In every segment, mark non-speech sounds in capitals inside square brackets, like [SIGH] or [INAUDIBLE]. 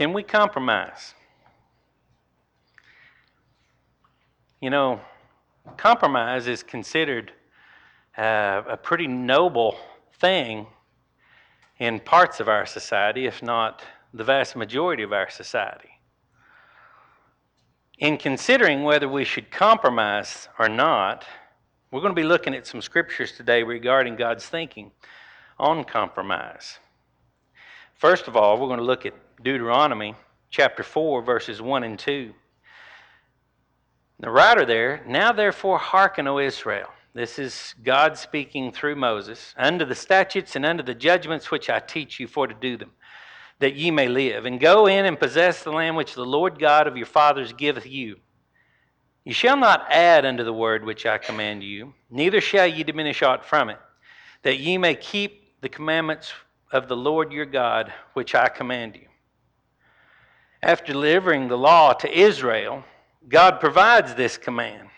Can we compromise? You know, compromise is considered uh, a pretty noble thing in parts of our society, if not the vast majority of our society. In considering whether we should compromise or not, we're going to be looking at some scriptures today regarding God's thinking on compromise. First of all, we're going to look at Deuteronomy chapter 4, verses 1 and 2. The writer there, now therefore hearken, O Israel. This is God speaking through Moses, unto the statutes and unto the judgments which I teach you for to do them, that ye may live. And go in and possess the land which the Lord God of your fathers giveth you. You shall not add unto the word which I command you, neither shall ye diminish aught from it, that ye may keep the commandments of the Lord your God which I command you. After delivering the law to Israel, God provides this command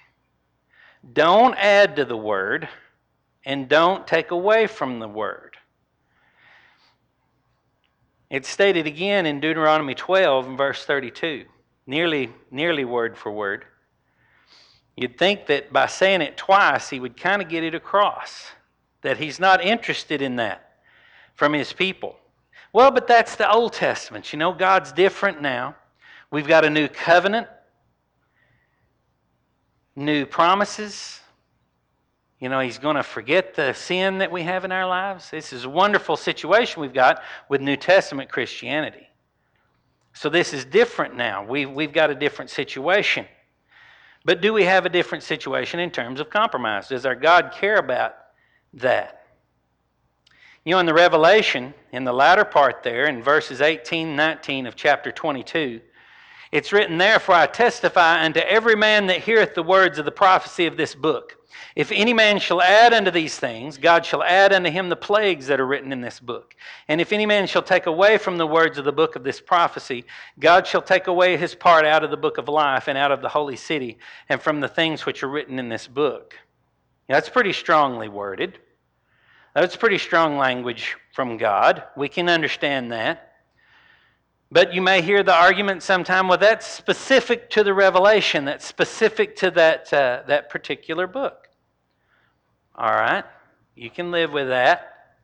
don't add to the word and don't take away from the word. It's stated again in Deuteronomy 12 and verse 32, nearly, nearly word for word. You'd think that by saying it twice, he would kind of get it across that he's not interested in that from his people. Well, but that's the Old Testament. You know, God's different now. We've got a new covenant, new promises. You know, He's going to forget the sin that we have in our lives. This is a wonderful situation we've got with New Testament Christianity. So this is different now. We've, we've got a different situation. But do we have a different situation in terms of compromise? Does our God care about that? You know, in the Revelation, in the latter part there, in verses 18 19 of chapter 22, it's written Therefore I testify unto every man that heareth the words of the prophecy of this book. If any man shall add unto these things, God shall add unto him the plagues that are written in this book. And if any man shall take away from the words of the book of this prophecy, God shall take away his part out of the book of life and out of the holy city and from the things which are written in this book. That's pretty strongly worded. That's pretty strong language from God. We can understand that. But you may hear the argument sometime, well, that's specific to the revelation, that's specific to that, uh, that particular book. All right, you can live with that.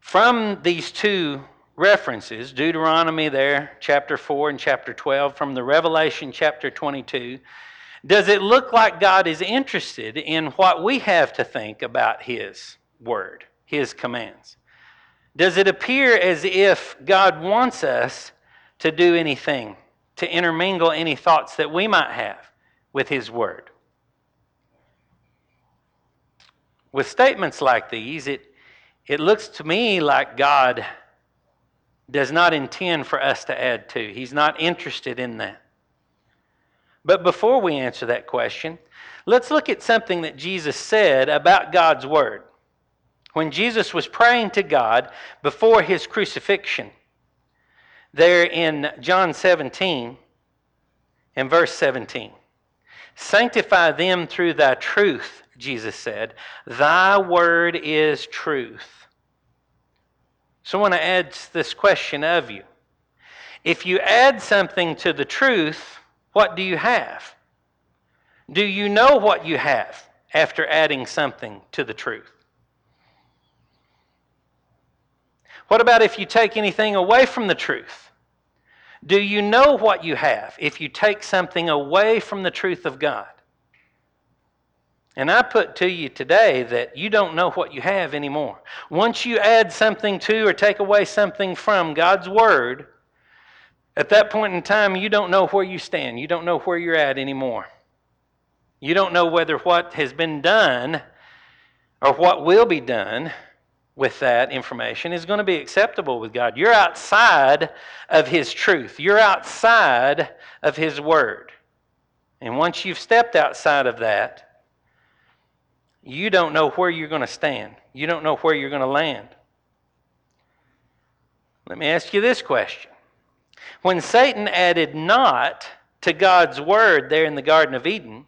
From these two references, Deuteronomy there, chapter 4 and chapter 12, from the Revelation, chapter 22, does it look like God is interested in what we have to think about His? Word, his commands? Does it appear as if God wants us to do anything, to intermingle any thoughts that we might have with his word? With statements like these, it, it looks to me like God does not intend for us to add to. He's not interested in that. But before we answer that question, let's look at something that Jesus said about God's Word when Jesus was praying to God before his crucifixion, there in John 17 and verse 17. Sanctify them through thy truth, Jesus said. Thy word is truth. So I want to add this question of you. If you add something to the truth, what do you have? Do you know what you have after adding something to the truth? What about if you take anything away from the truth? Do you know what you have if you take something away from the truth of God? And I put to you today that you don't know what you have anymore. Once you add something to or take away something from God's Word, at that point in time, you don't know where you stand. You don't know where you're at anymore. You don't know whether what has been done or what will be done with that information is going to be acceptable with God. You're outside of His truth, you're outside of His Word. And once you've stepped outside of that, you don't know where you're going to stand, you don't know where you're going to land. Let me ask you this question. When Satan added not to God's word there in the Garden of Eden,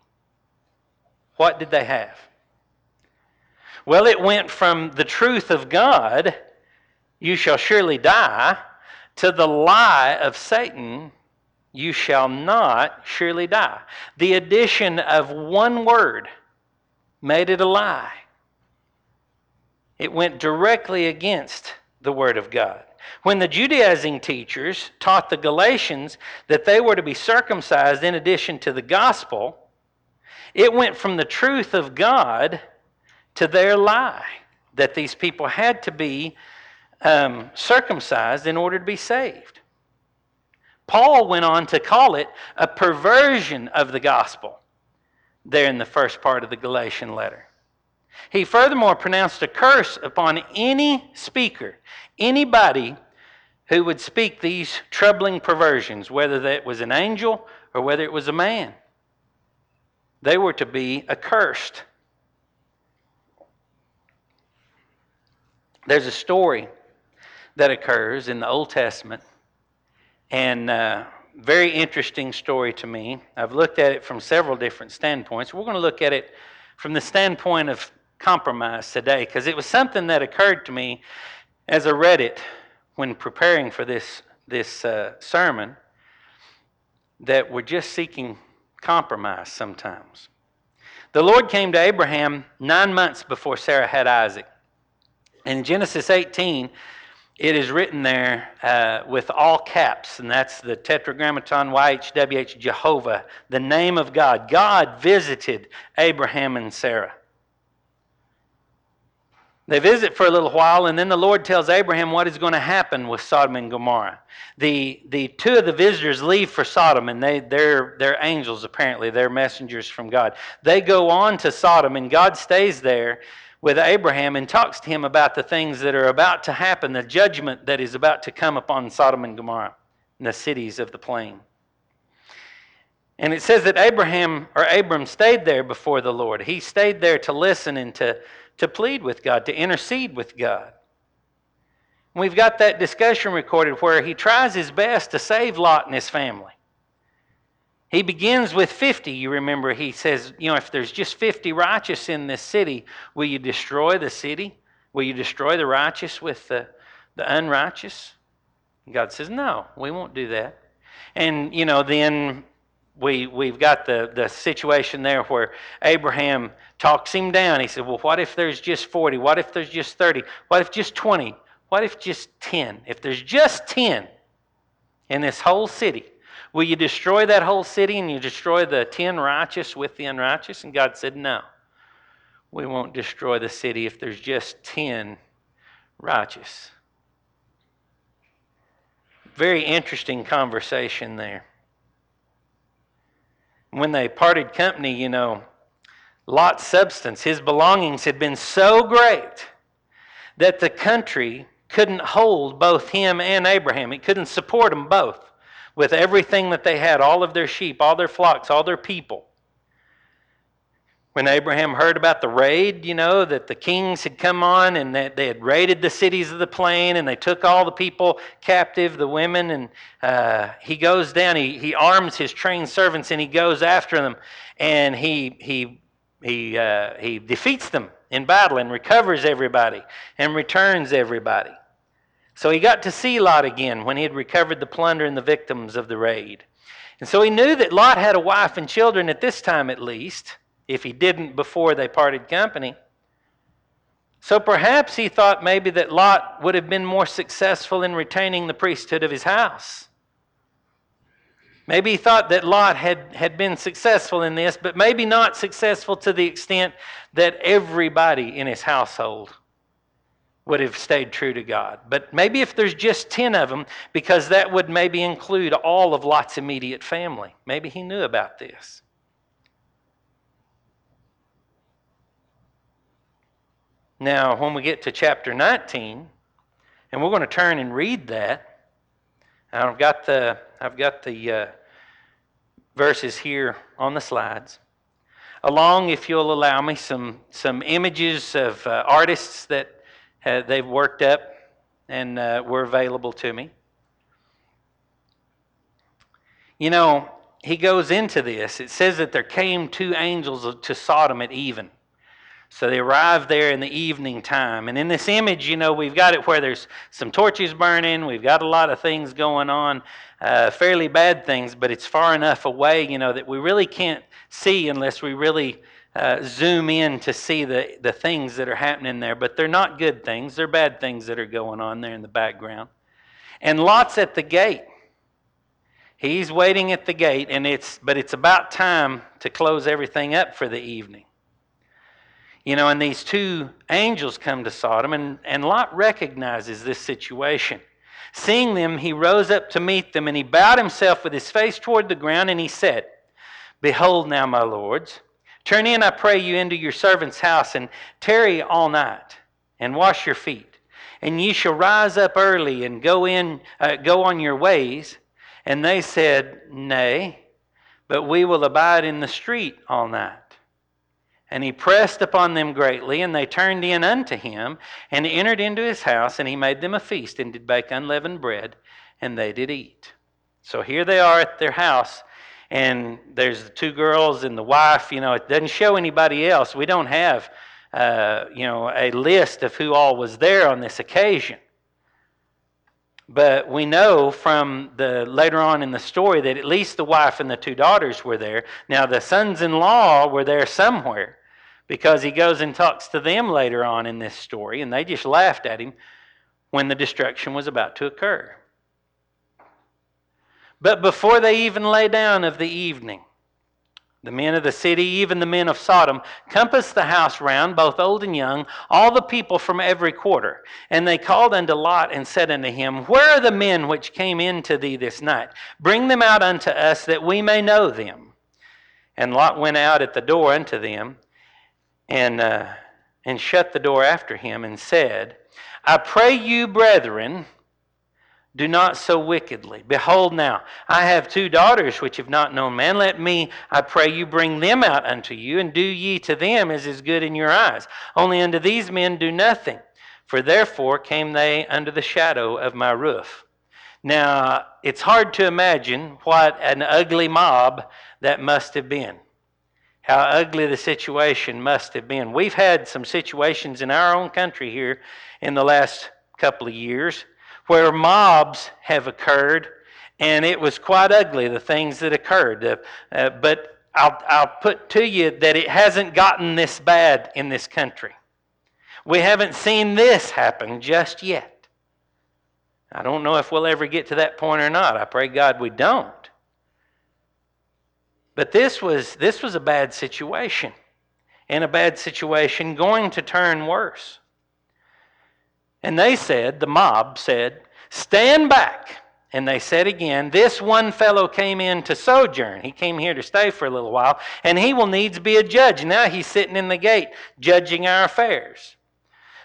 what did they have? Well, it went from the truth of God, you shall surely die, to the lie of Satan, you shall not surely die. The addition of one word made it a lie. It went directly against the Word of God. When the Judaizing teachers taught the Galatians that they were to be circumcised in addition to the gospel, it went from the truth of God to their lie that these people had to be um, circumcised in order to be saved. Paul went on to call it a perversion of the gospel there in the first part of the Galatian letter. He furthermore pronounced a curse upon any speaker, anybody who would speak these troubling perversions, whether that was an angel or whether it was a man. They were to be accursed. There's a story that occurs in the Old Testament, and uh, very interesting story to me. I've looked at it from several different standpoints. We're going to look at it from the standpoint of compromise today because it was something that occurred to me as I read it when preparing for this, this uh, sermon that we're just seeking compromise sometimes. The Lord came to Abraham nine months before Sarah had Isaac. In Genesis 18, it is written there uh, with all caps, and that's the Tetragrammaton YHWH Jehovah, the name of God. God visited Abraham and Sarah. They visit for a little while, and then the Lord tells Abraham what is going to happen with Sodom and Gomorrah. The, the two of the visitors leave for Sodom, and they, they're, they're angels, apparently. They're messengers from God. They go on to Sodom, and God stays there with Abraham and talks to him about the things that are about to happen, the judgment that is about to come upon Sodom and Gomorrah, and the cities of the plain. And it says that Abraham or Abram stayed there before the Lord. He stayed there to listen and to to plead with God, to intercede with God. We've got that discussion recorded where he tries his best to save Lot and his family. He begins with 50. You remember, he says, You know, if there's just 50 righteous in this city, will you destroy the city? Will you destroy the righteous with the, the unrighteous? God says, No, we won't do that. And, you know, then we, we've got the, the situation there where Abraham talks him down. He said, Well, what if there's just 40? What if there's just 30? What if just 20? What if just 10? If there's just 10 in this whole city, will you destroy that whole city and you destroy the 10 righteous with the unrighteous? And God said, No. We won't destroy the city if there's just 10 righteous. Very interesting conversation there when they parted company, you know, Lot's substance, his belongings had been so great that the country couldn't hold both him and Abraham. It couldn't support them both with everything that they had all of their sheep, all their flocks, all their people. When Abraham heard about the raid, you know, that the kings had come on and that they had raided the cities of the plain and they took all the people captive, the women, and uh, he goes down, he, he arms his trained servants and he goes after them and he, he, he, uh, he defeats them in battle and recovers everybody and returns everybody. So he got to see Lot again when he had recovered the plunder and the victims of the raid. And so he knew that Lot had a wife and children at this time at least if he didn't before they parted company. So perhaps he thought maybe that Lot would have been more successful in retaining the priesthood of his house. Maybe he thought that Lot had, had been successful in this, but maybe not successful to the extent that everybody in his household would have stayed true to God. But maybe if there's just 10 of them, because that would maybe include all of Lot's immediate family. Maybe he knew about this. Now, when we get to chapter 19, and we're going to turn and read that, I've got the, I've got the uh, verses here on the slides. Along, if you'll allow me, some, some images of uh, artists that uh, they've worked up and uh, were available to me. You know, he goes into this. It says that there came two angels to Sodom at even. So they arrive there in the evening time. And in this image, you know, we've got it where there's some torches burning, we've got a lot of things going on, uh, fairly bad things, but it's far enough away, you know, that we really can't see unless we really uh, zoom in to see the, the things that are happening there. But they're not good things, they're bad things that are going on there in the background. And Lot's at the gate. He's waiting at the gate, and it's but it's about time to close everything up for the evening. You know, and these two angels come to Sodom, and, and Lot recognizes this situation. Seeing them, he rose up to meet them, and he bowed himself with his face toward the ground, and he said, Behold now, my lords, turn in, I pray you, into your servant's house, and tarry all night, and wash your feet. And ye shall rise up early and go in, uh, go on your ways. And they said, Nay, but we will abide in the street all night. And he pressed upon them greatly, and they turned in unto him, and entered into his house, and he made them a feast, and did bake unleavened bread, and they did eat. So here they are at their house, and there's the two girls and the wife. You know, it doesn't show anybody else. We don't have, uh, you know, a list of who all was there on this occasion. But we know from the later on in the story that at least the wife and the two daughters were there. Now the sons-in-law were there somewhere because he goes and talks to them later on in this story, and they just laughed at him when the destruction was about to occur. But before they even lay down of the evening, the men of the city, even the men of Sodom, compassed the house round, both old and young, all the people from every quarter. And they called unto Lot and said unto him, Where are the men which came in to thee this night? Bring them out unto us, that we may know them. And Lot went out at the door unto them, and, uh, and shut the door after him, and said, I pray you, brethren, do not so wickedly. Behold, now, I have two daughters which have not known man. Let me, I pray you, bring them out unto you, and do ye to them as is good in your eyes. Only unto these men do nothing, for therefore came they under the shadow of my roof. Now, it's hard to imagine what an ugly mob that must have been. How ugly the situation must have been. We've had some situations in our own country here in the last couple of years where mobs have occurred, and it was quite ugly, the things that occurred. Uh, uh, but I'll, I'll put to you that it hasn't gotten this bad in this country. We haven't seen this happen just yet. I don't know if we'll ever get to that point or not. I pray God we don't. But this was, this was a bad situation, and a bad situation going to turn worse. And they said, the mob said, Stand back. And they said again, This one fellow came in to sojourn. He came here to stay for a little while, and he will needs be a judge. Now he's sitting in the gate, judging our affairs.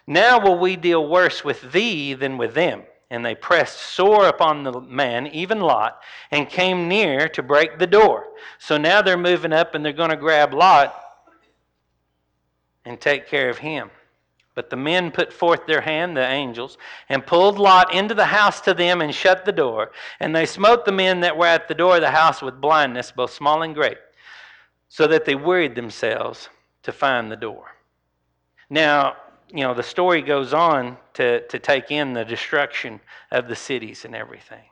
Now will we deal worse with thee than with them. And they pressed sore upon the man, even Lot, and came near to break the door. So now they're moving up and they're going to grab Lot and take care of him. But the men put forth their hand, the angels, and pulled Lot into the house to them and shut the door. And they smote the men that were at the door of the house with blindness, both small and great, so that they wearied themselves to find the door. Now, you know, the story goes on to, to take in the destruction of the cities and everything.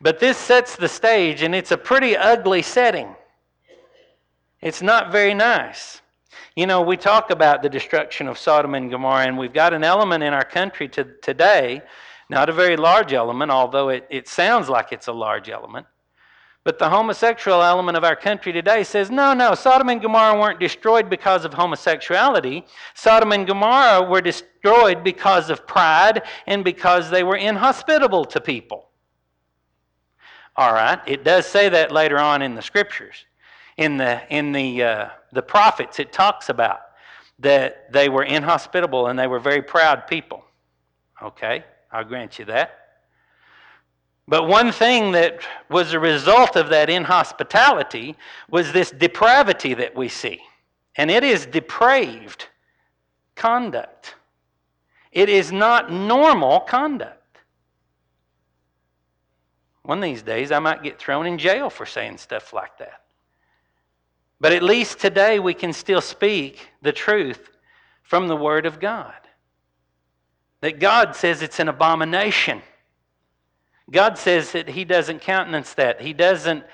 But this sets the stage, and it's a pretty ugly setting. It's not very nice. You know, we talk about the destruction of Sodom and Gomorrah, and we've got an element in our country to, today, not a very large element, although it, it sounds like it's a large element. But the homosexual element of our country today says, no, no, Sodom and Gomorrah weren't destroyed because of homosexuality. Sodom and Gomorrah were destroyed because of pride and because they were inhospitable to people. All right, it does say that later on in the scriptures in the in the uh, the prophets it talks about that they were inhospitable and they were very proud people. Okay, I'll grant you that. But one thing that was a result of that inhospitality was this depravity that we see. And it is depraved conduct. It is not normal conduct. One of these days, I might get thrown in jail for saying stuff like that. But at least today we can still speak the truth from the Word of God. That God says it's an abomination. God says that He doesn't countenance that, He doesn't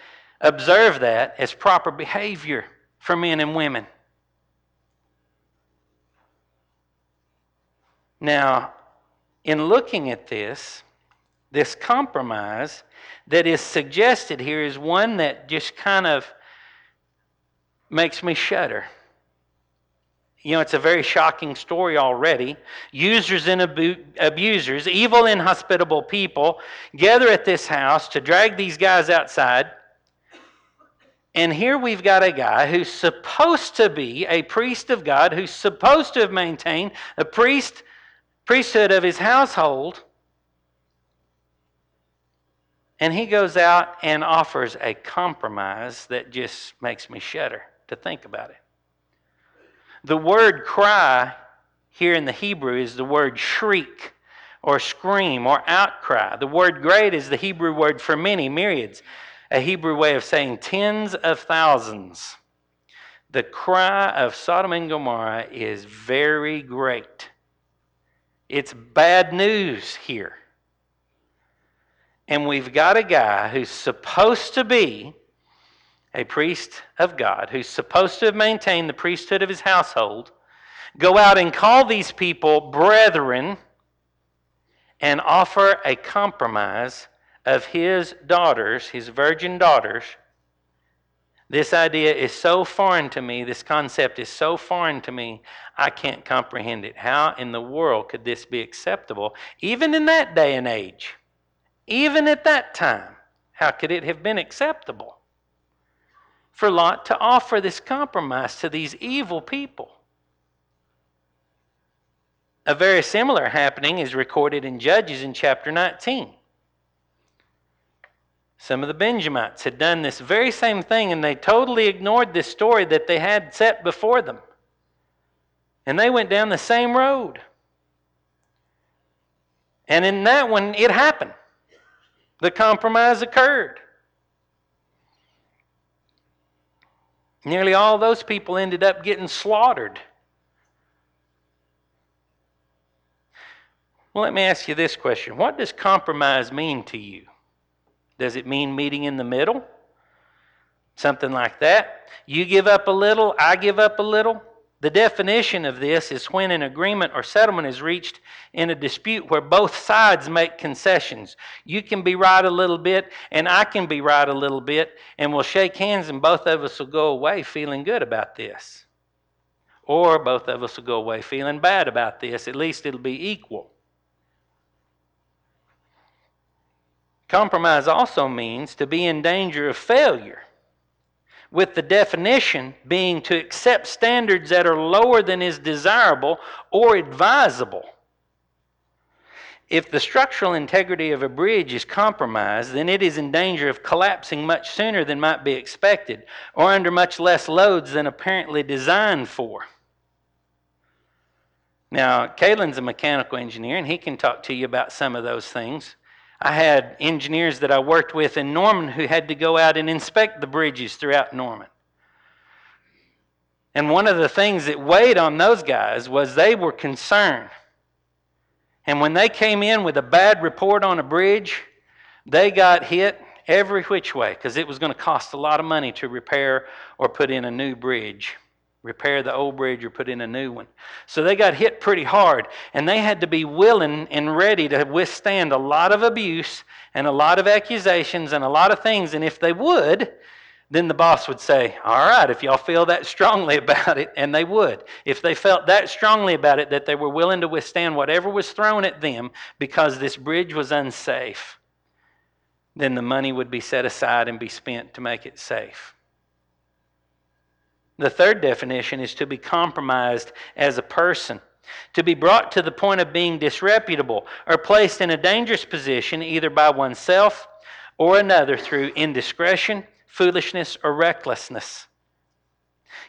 observe that as proper behavior for men and women. Now, in looking at this, this compromise that is suggested here is one that just kind of makes me shudder. You know, it's a very shocking story already. Users and abu- abusers, evil, inhospitable people gather at this house to drag these guys outside. And here we've got a guy who's supposed to be a priest of God, who's supposed to have maintained a priest priesthood of his household. And he goes out and offers a compromise that just makes me shudder to think about it. The word cry here in the Hebrew is the word shriek or scream or outcry. The word great is the Hebrew word for many, myriads, a Hebrew way of saying tens of thousands. The cry of Sodom and Gomorrah is very great. It's bad news here. And we've got a guy who's supposed to be a priest of God who's supposed to have maintained the priesthood of his household, go out and call these people brethren and offer a compromise of his daughters, his virgin daughters. This idea is so foreign to me, this concept is so foreign to me, I can't comprehend it. How in the world could this be acceptable, even in that day and age? Even at that time, how could it have been acceptable? For Lot to offer this compromise to these evil people. A very similar happening is recorded in Judges in chapter 19. Some of the Benjamites had done this very same thing, and they totally ignored this story that they had set before them. And they went down the same road. And in that one, it happened. The compromise occurred. Nearly all those people ended up getting slaughtered. Well, let me ask you this question What does compromise mean to you? Does it mean meeting in the middle? Something like that? You give up a little, I give up a little? The definition of this is when an agreement or settlement is reached in a dispute where both sides make concessions. You can be right a little bit, and I can be right a little bit, and we'll shake hands, and both of us will go away feeling good about this. Or both of us will go away feeling bad about this. At least it'll be equal. Compromise also means to be in danger of failure with the definition being to accept standards that are lower than is desirable or advisable. If the structural integrity of a bridge is compromised, then it is in danger of collapsing much sooner than might be expected, or under much less loads than apparently designed for. Now, Kalen's a mechanical engineer, and he can talk to you about some of those things. I had engineers that I worked with in Norman who had to go out and inspect the bridges throughout Norman. And one of the things that weighed on those guys was they were concerned. And when they came in with a bad report on a bridge, they got hit every which way because it was going to cost a lot of money to repair or put in a new bridge repair the old bridge or put in a new one. So they got hit pretty hard, and they had to be willing and ready to withstand a lot of abuse and a lot of accusations and a lot of things. And if they would, then the boss would say, All right, if y'all feel that strongly [LAUGHS] about it, and they would. If they felt that strongly about it that they were willing to withstand whatever was thrown at them because this bridge was unsafe, then the money would be set aside and be spent to make it safe. The third definition is to be compromised as a person, to be brought to the point of being disreputable or placed in a dangerous position either by oneself or another through indiscretion, foolishness, or recklessness.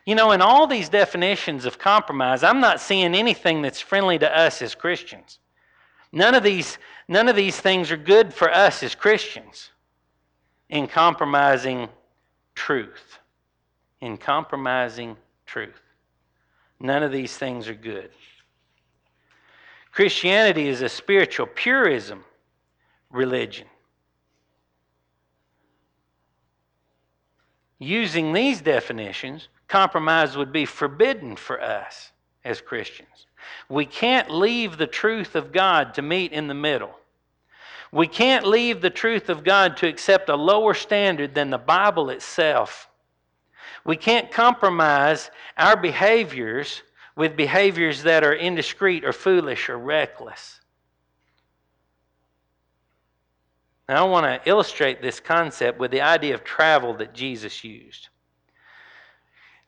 You know, in all these definitions of compromise, I'm not seeing anything that's friendly to us as Christians. None of these, none of these things are good for us as Christians in compromising truth in compromising truth. None of these things are good. Christianity is a spiritual purism religion. Using these definitions, compromise would be forbidden for us as Christians. We can't leave the truth of God to meet in the middle. We can't leave the truth of God to accept a lower standard than the Bible itself. We can't compromise our behaviors with behaviors that are indiscreet or foolish or reckless. Now, I want to illustrate this concept with the idea of travel that Jesus used.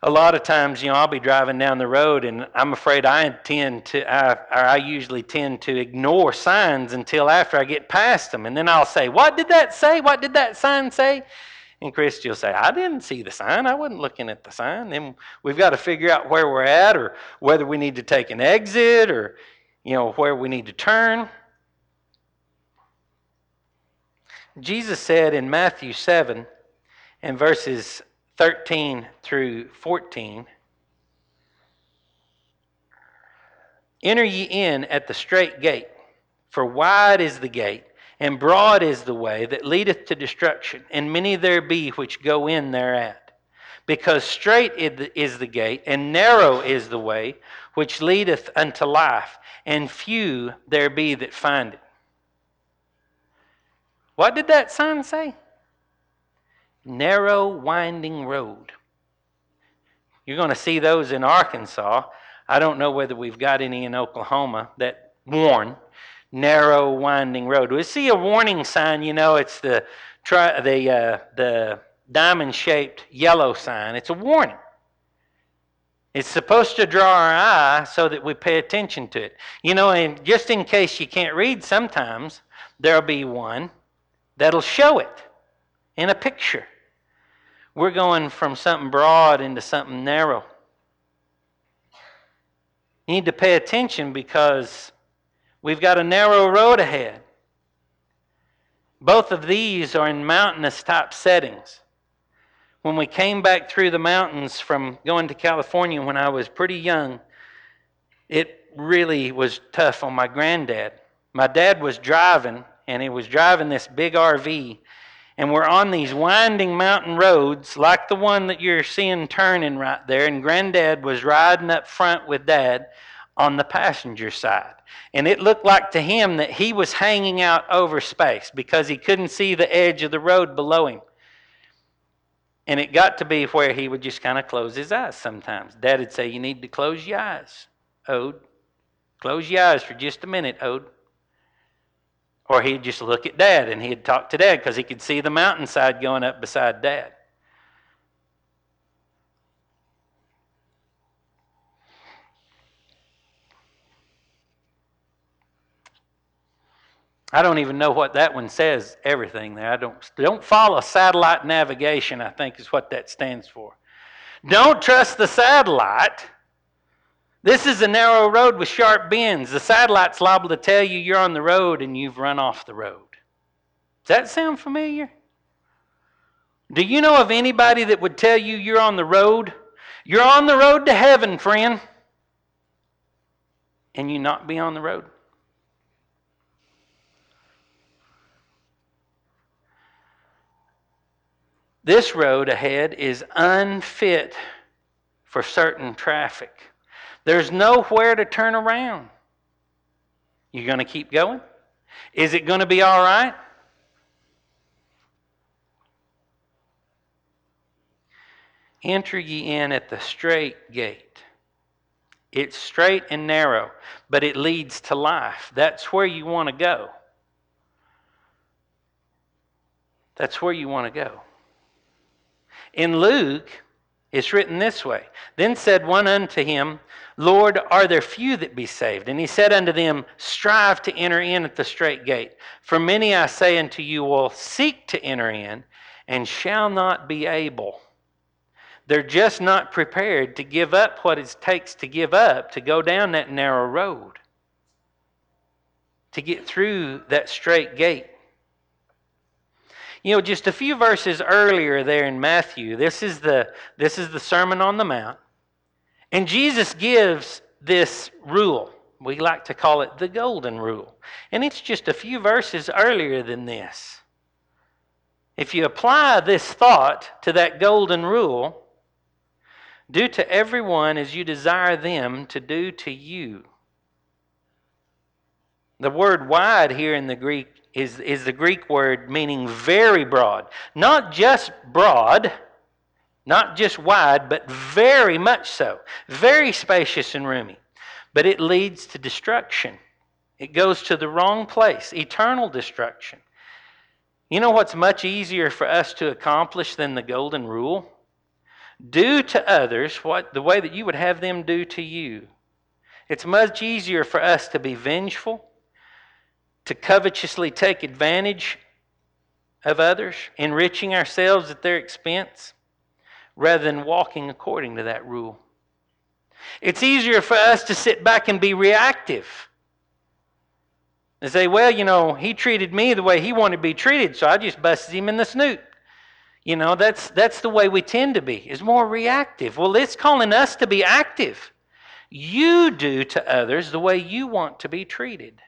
A lot of times, you know, I'll be driving down the road, and I'm afraid I tend to, I, I usually tend to ignore signs until after I get past them, and then I'll say, "What did that say? What did that sign say?" And Christy will say, I didn't see the sign. I wasn't looking at the sign. Then we've got to figure out where we're at or whether we need to take an exit or, you know, where we need to turn. Jesus said in Matthew 7 and verses 13 through 14 Enter ye in at the strait gate, for wide is the gate, and broad is the way that leadeth to destruction, and many there be which go in thereat. Because strait is the gate, and narrow is the way which leadeth unto life, and few there be that find it. What did that sign say? Narrow, winding road. You're going to see those in Arkansas. I don't know whether we've got any in Oklahoma that warn narrow, winding road. We see a warning sign, you know, it's the, the, uh, the diamond shaped yellow sign. It's a warning. It's supposed to draw our eye so that we pay attention to it. You know, and just in case you can't read, sometimes there'll be one that'll show it in a picture. We're going from something broad into something narrow. You need to pay attention because we've got a narrow road ahead. Both of these are in mountainous type settings. When we came back through the mountains from going to California when I was pretty young, it really was tough on my granddad. My dad was driving and he was driving this big RV. And we're on these winding mountain roads, like the one that you're seeing turning right there. And Granddad was riding up front with Dad on the passenger side. And it looked like to him that he was hanging out over space because he couldn't see the edge of the road below him. And it got to be where he would just kind of close his eyes sometimes. Dad would say, You need to close your eyes, Ode. Close your eyes for just a minute, Ode. Or he'd just look at dad and he'd talk to dad because he could see the mountainside going up beside dad. I don't even know what that one says, everything there. I don't, don't follow satellite navigation, I think is what that stands for. Don't trust the satellite. This is a narrow road with sharp bends. The satellite's liable to tell you you're on the road and you've run off the road. Does that sound familiar? Do you know of anybody that would tell you you're on the road? You're on the road to heaven, friend. And you not be on the road? This road ahead is unfit for certain traffic. There's nowhere to turn around. You're going to keep going? Is it going to be all right? Enter ye in at the strait gate. It's straight and narrow, but it leads to life. That's where you want to go. That's where you want to go. In Luke, it's written this way Then said one unto him, Lord, are there few that be saved? And he said unto them, Strive to enter in at the strait gate. For many, I say unto you, will seek to enter in and shall not be able. They're just not prepared to give up what it takes to give up to go down that narrow road, to get through that strait gate. You know, just a few verses earlier there in Matthew, this is the, this is the Sermon on the Mount. And Jesus gives this rule. We like to call it the golden rule. And it's just a few verses earlier than this. If you apply this thought to that golden rule, do to everyone as you desire them to do to you. The word wide here in the Greek is, is the Greek word meaning very broad. Not just broad, not just wide, but very much so. Very spacious and roomy. But it leads to destruction. It goes to the wrong place, eternal destruction. You know what's much easier for us to accomplish than the golden rule? Do to others what the way that you would have them do to you. It's much easier for us to be vengeful, to covetously take advantage of others, enriching ourselves at their expense, rather than walking according to that rule. It's easier for us to sit back and be reactive. And say, well, you know, he treated me the way he wanted to be treated, so I just busted him in the snoot. You know, that's, that's the way we tend to be, is more reactive. Well, it's calling us to be active. You do to others the way you want to be treated.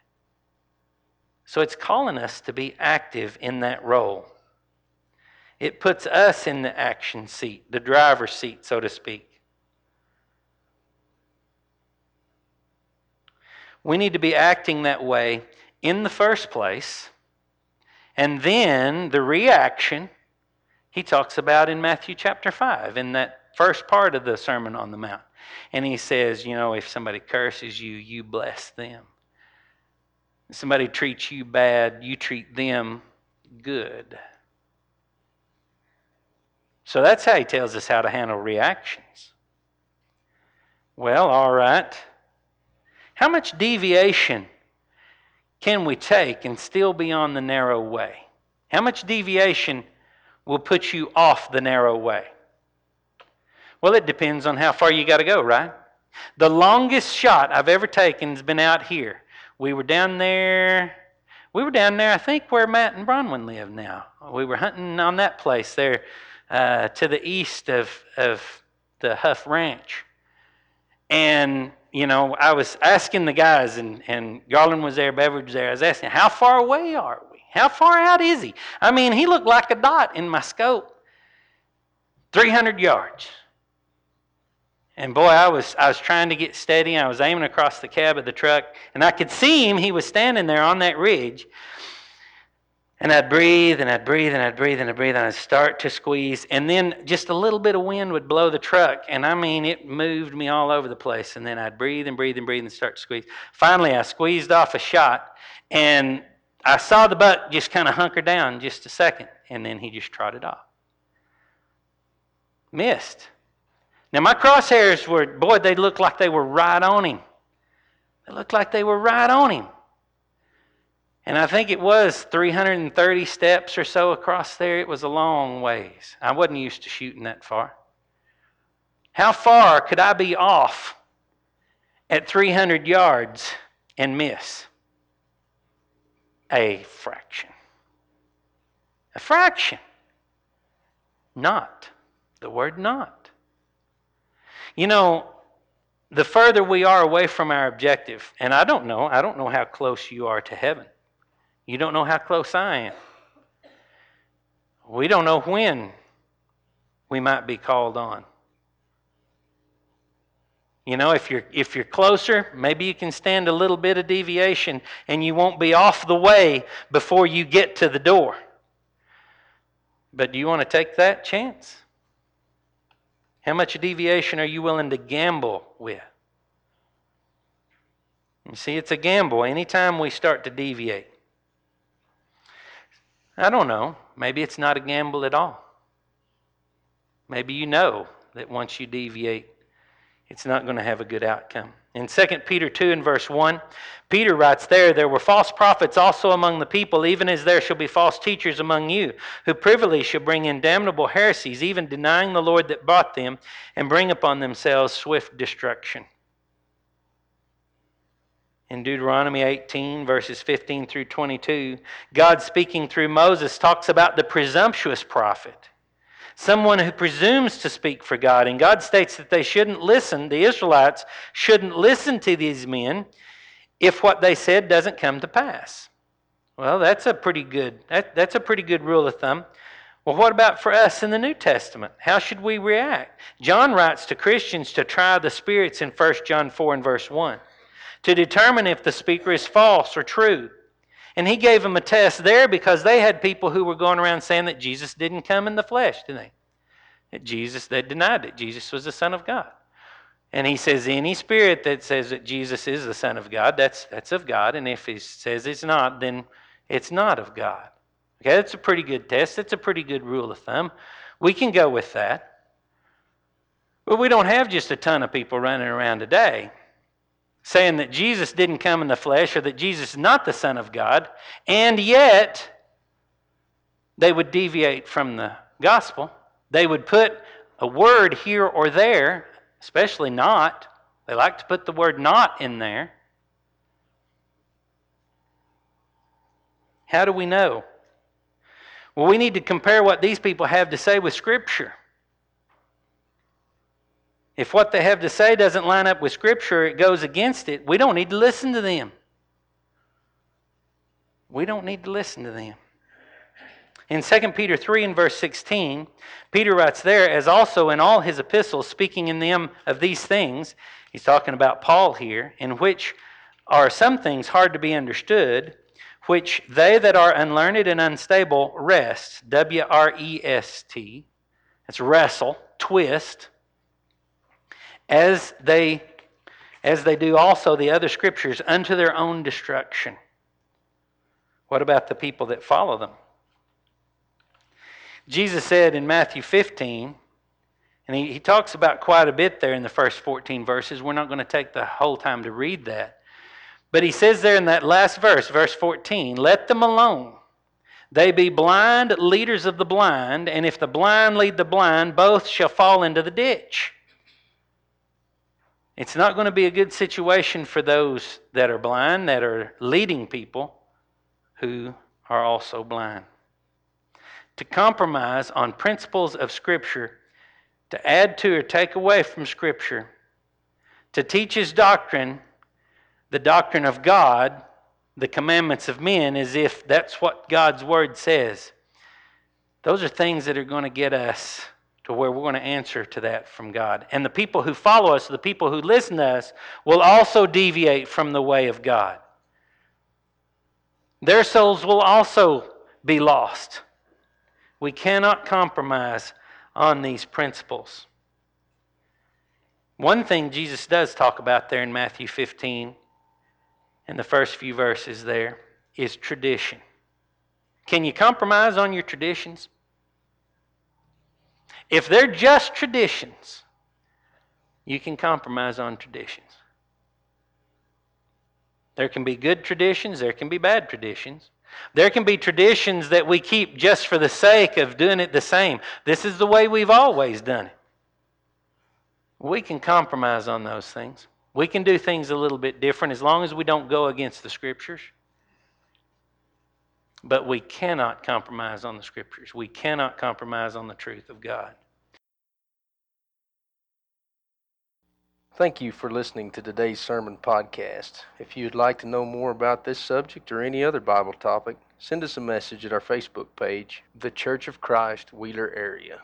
So it's calling us to be active in that role. It puts us in the action seat, the driver's seat, so to speak. We need to be acting that way in the first place, and then the reaction he talks about in Matthew chapter 5, in that first part of the Sermon on the Mount. And he says, you know, if somebody curses you, you bless them. Somebody treats you bad, you treat them good. So that's how he tells us how to handle reactions. Well, all right. How much deviation can we take and still be on the narrow way? How much deviation will put you off the narrow way? Well, it depends on how far you got to go, right? The longest shot I've ever taken has been out here. We were down there. We were down there, I think, where Matt and Bronwyn live now. We were hunting on that place there uh, to the east of, of the Huff Ranch. And, you know, I was asking the guys, and, and Garland was there, Beveridge was there. I was asking, how far away are we? How far out is he? I mean, he looked like a dot in my scope. 300 yards. And boy, I was, I was trying to get steady. I was aiming across the cab of the truck, and I could see him. He was standing there on that ridge. And I'd breathe and I'd breathe and I'd breathe and I'd breathe and I'd start to squeeze. And then just a little bit of wind would blow the truck. And I mean, it moved me all over the place. And then I'd breathe and breathe and breathe and start to squeeze. Finally, I squeezed off a shot and I saw the buck just kind of hunker down just a second. And then he just trotted off. Missed. Now, my crosshairs were, boy, they looked like they were right on him. They looked like they were right on him. And I think it was 330 steps or so across there. It was a long ways. I wasn't used to shooting that far. How far could I be off at 300 yards and miss? A fraction. A fraction. Not. The word not. You know, the further we are away from our objective, and I don't know, I don't know how close you are to heaven. You don't know how close I am. We don't know when we might be called on. You know, if you're if you're closer, maybe you can stand a little bit of deviation and you won't be off the way before you get to the door. But do you want to take that chance? How much deviation are you willing to gamble with? You see, it's a gamble anytime we start to deviate. I don't know. Maybe it's not a gamble at all. Maybe you know that once you deviate, it's not going to have a good outcome. In 2 Peter 2 and verse 1, Peter writes there, There were false prophets also among the people, even as there shall be false teachers among you, who privily shall bring in damnable heresies, even denying the Lord that bought them, and bring upon themselves swift destruction. in Deuteronomy 18, verses 15 through 22, God speaking through Moses talks about the presumptuous prophet, someone who presumes to speak for God. And God states that they shouldn't listen, the Israelites shouldn't listen to these men if what they said doesn't come to pass. Well, that's a pretty good that, that's a pretty good rule of thumb. Well, what about for us in the New Testament? How should we react? John writes to Christians to try the spirits in 1 John 4 and verse 1 to determine if the speaker is false or true. And he gave them a test there because they had people who were going around saying that Jesus didn't come in the flesh, didn't they? That Jesus, they denied that Jesus was the Son of God. And he says, any spirit that says that Jesus is the Son of God, that's, that's of God. And if he says it's not, then it's not of God. Okay, that's a pretty good test. That's a pretty good rule of thumb. We can go with that. But we don't have just a ton of people running around today saying that Jesus didn't come in the flesh or that Jesus is not the Son of God, and yet they would deviate from the gospel. They would put a word here or there, especially not. They like to put the word not in there. How do we know? Well, we need to compare what these people have to say with Scripture. If what they have to say doesn't line up with Scripture, it goes against it, we don't need to listen to them. We don't need to listen to them. In 2 Peter 3 and verse 16, Peter writes there, as also in all his epistles, speaking in them of these things, he's talking about Paul here, in which are some things hard to be understood, which they that are unlearned and unstable wrest, W R E S T, that's wrestle, twist, as they as they do also the other scriptures unto their own destruction. What about the people that follow them? Jesus said in Matthew 15, and he, he talks about quite a bit there in the first 14 verses. We're not going to take the whole time to read that. But he says there in that last verse, verse 14, let them alone. They be blind leaders of the blind, and if the blind lead the blind, both shall fall into the ditch. It's not going to be a good situation for those that are blind, that are leading people who are also blind. To compromise on principles of Scripture, to add to or take away from Scripture, to teach His doctrine, the doctrine of God, the commandments of men, as if that's what God's Word says. Those are things that are going to get us to where we're going to answer to that from God. And the people who follow us, the people who listen to us, will also deviate from the way of God. Their souls will also be lost. We cannot compromise on these principles. One thing Jesus does talk about there in Matthew 15, in the first few verses there, is tradition. Can you compromise on your traditions? If they're just traditions, you can compromise on traditions. There can be good traditions, there can be bad traditions. There can be traditions that we keep just for the sake of doing it the same. This is the way we've always done it. We can compromise on those things. We can do things a little bit different as long as we don't go against the scriptures. But we cannot compromise on the scriptures. We cannot compromise on the truth of God. Thank you for listening to today's sermon podcast. If you'd like to know more about this subject or any other Bible topic, send us a message at our Facebook page, The Church of Christ, Wheeler Area.